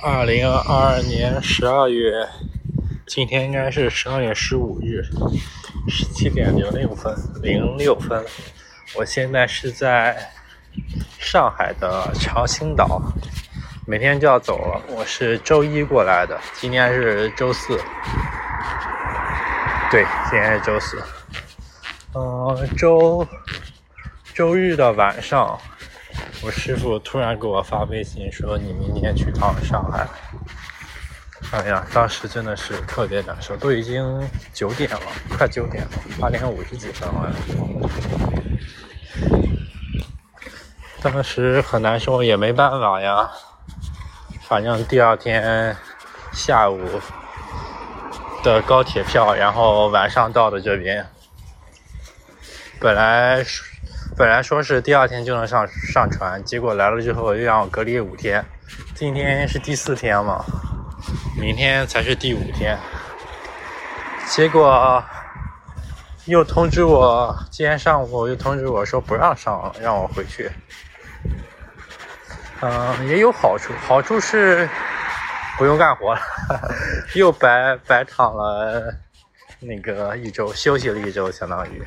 二零二二年十二月，今天应该是十二月十五日，十七点零六分零六分。我现在是在上海的长兴岛，每天就要走了。我是周一过来的，今天是周四。对，今天是周四。嗯，周周日的晚上。我师傅突然给我发微信说：“你明天去趟上海。”哎呀，当时真的是特别难受，都已经九点了，快九点了，八点五十几分了。当时很难受，也没办法呀。反正第二天下午的高铁票，然后晚上到的这边。本来。本来说是第二天就能上上船，结果来了之后又让我隔离五天。今天是第四天嘛，明天才是第五天。结果又通知我，今天上午又通知我说不让上，让我回去。嗯，也有好处，好处是不用干活了，又白白躺了那个一周，休息了一周，相当于。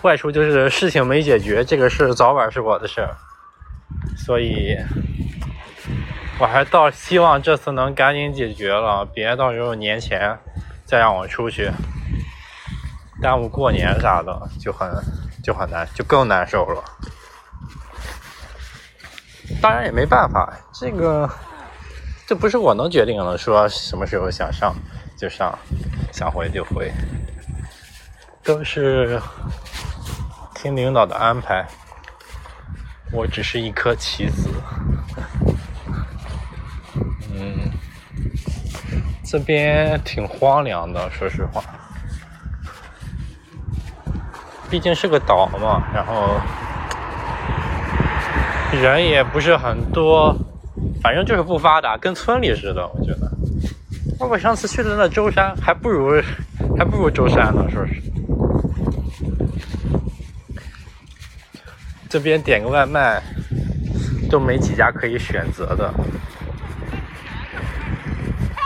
坏处就是事情没解决，这个事早晚是我的事儿，所以我还倒希望这次能赶紧解决了，别到时候年前再让我出去，耽误过年啥的就很就很难，就更难受了。当然也没办法，这个这不是我能决定的，说什么时候想上就上，想回就回。都是听领导的安排，我只是一颗棋子。嗯，这边挺荒凉的，说实话，毕竟是个岛嘛，然后人也不是很多，反正就是不发达，跟村里似的，我觉得。我上次去的那舟山，还不如还不如舟山呢，说是。这边点个外卖都没几家可以选择的。哎，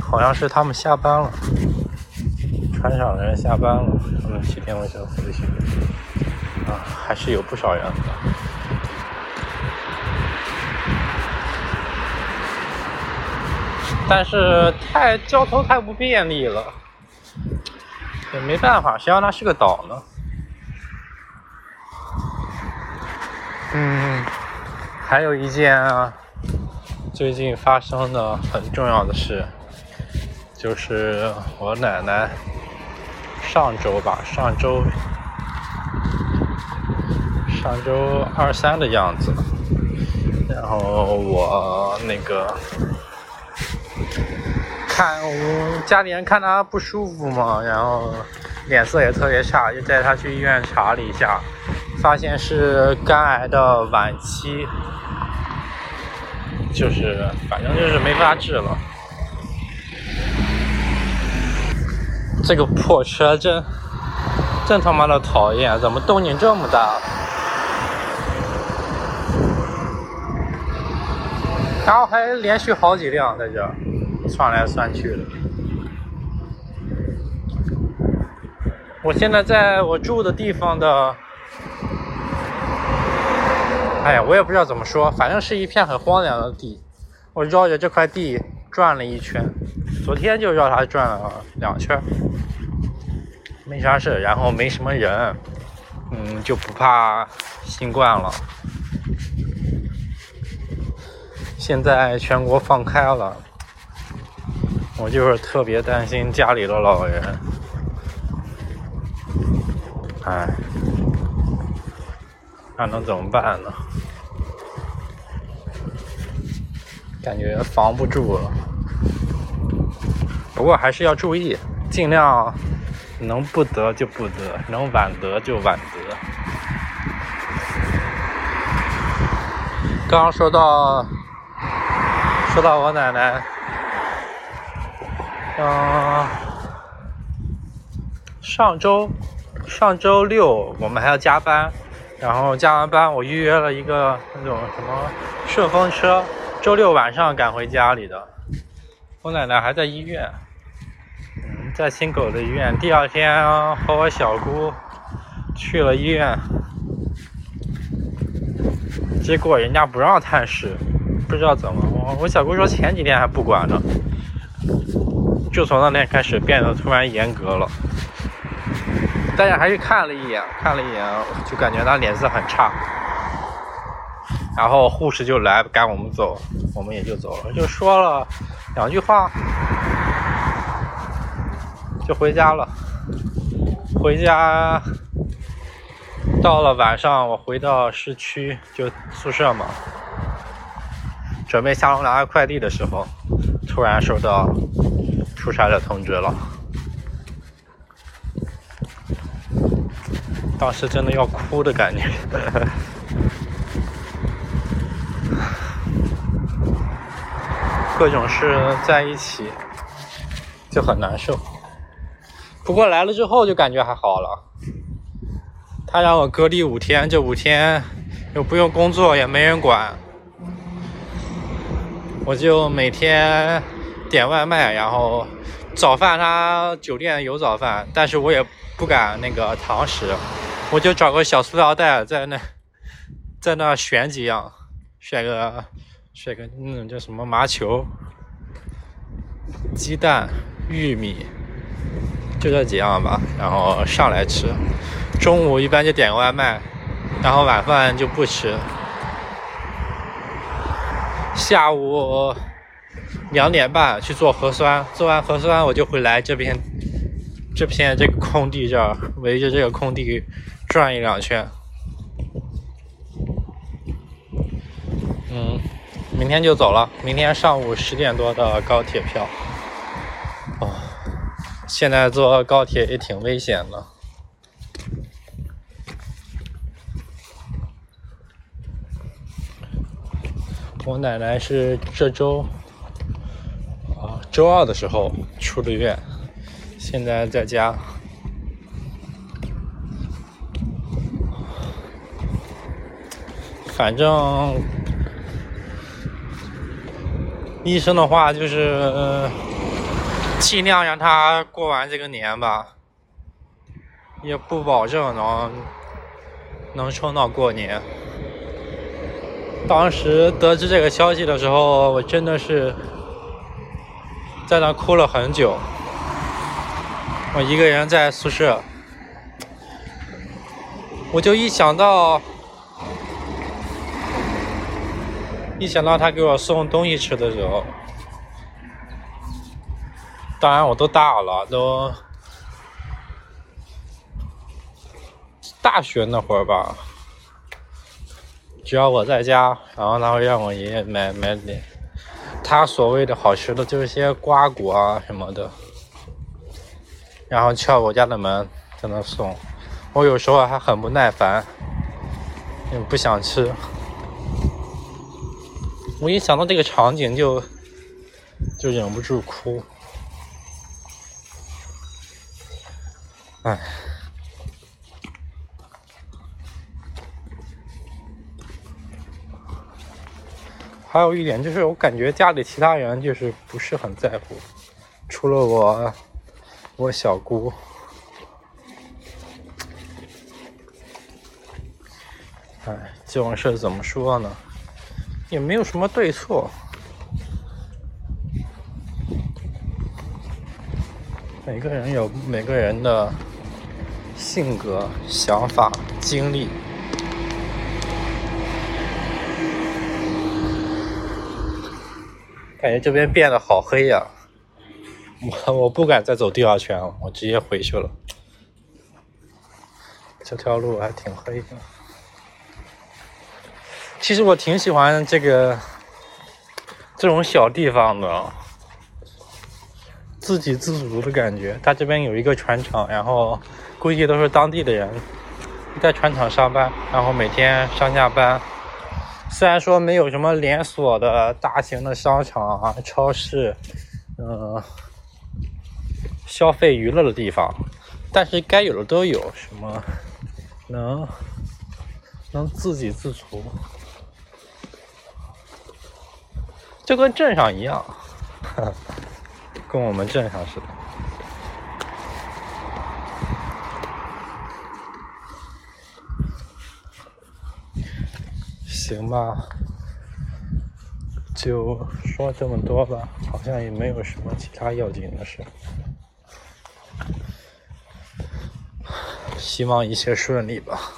好像是他们下班了，船上的人下班了，他们七天卫生回去。啊，还是有不少人的。但是太交通太不便利了，也没办法，谁让它是个岛呢？嗯，还有一件最近发生的很重要的事，就是我奶奶上周吧，上周上周二三的样子，然后我那个看我家里人看她不舒服嘛，然后脸色也特别差，就带她去医院查了一下。发现是肝癌的晚期，就是反正就是没法治了。这个破车真真他妈的讨厌，怎么动静这么大？然后还连续好几辆在这窜来窜去的。我现在在我住的地方的。哎呀，我也不知道怎么说，反正是一片很荒凉的地。我绕着这块地转了一圈，昨天就绕它转了两圈，没啥事，然后没什么人，嗯，就不怕新冠了。现在全国放开了，我就是特别担心家里的老人。哎。那能怎么办呢？感觉防不住了。不过还是要注意，尽量能不得就不得，能晚得就晚得。刚刚说到说到我奶奶，嗯，上周上周六我们还要加班。然后加完班，我预约了一个那种什么顺风车，周六晚上赶回家里的。我奶奶还在医院，在新狗的医院。第二天和我小姑去了医院，结果人家不让探视，不知道怎么。我我小姑说前几天还不管呢，就从那天开始变得突然严格了。大家还是看了一眼，看了一眼，就感觉他脸色很差。然后护士就来赶我们走，我们也就走了，就说了两句话，就回家了。回家到了晚上，我回到市区就宿舍嘛，准备下楼拿快递的时候，突然收到出差的通知了。当时真的要哭的感觉，各种事在一起就很难受。不过来了之后就感觉还好了。他让我隔离五天，这五天又不用工作，也没人管，我就每天点外卖，然后早饭他酒店有早饭，但是我也不敢那个堂食。我就找个小塑料袋，在那，在那选几样，选个选个那种叫什么麻球、鸡蛋、玉米，就这几样吧。然后上来吃。中午一般就点个外卖，然后晚饭就不吃。下午两点半去做核酸，做完核酸我就会来这边，这片这个空地这儿，围着这个空地。转一两圈，嗯，明天就走了。明天上午十点多的高铁票。哦，现在坐高铁也挺危险的。我奶奶是这周啊周二的时候出的院，现在在家。反正医生的话就是尽量让他过完这个年吧，也不保证能能撑到过年。当时得知这个消息的时候，我真的是在那哭了很久。我一个人在宿舍，我就一想到。一想到他给我送东西吃的时候，当然我都大了，都大学那会儿吧。只要我在家，然后他会让我爷爷买买点他所谓的好吃的，就是些瓜果啊什么的，然后敲我家的门在那送。我有时候还很不耐烦，也不想吃。我一想到这个场景，就就忍不住哭。唉，还有一点就是，我感觉家里其他人就是不是很在乎，除了我，我小姑。唉，这种事怎么说呢？也没有什么对错，每个人有每个人的性格、想法、经历。感觉这边变得好黑呀！我 我不敢再走第二圈了，我直接回去了。这条路还挺黑的。其实我挺喜欢这个这种小地方的，自给自足的感觉。它这边有一个船厂，然后估计都是当地的人在船厂上班，然后每天上下班。虽然说没有什么连锁的大型的商场啊、超市，嗯，消费娱乐的地方，但是该有的都有，什么能。能自给自足，就跟镇上一样，跟我们镇上似的。行吧，就说这么多吧，好像也没有什么其他要紧的事。希望一切顺利吧。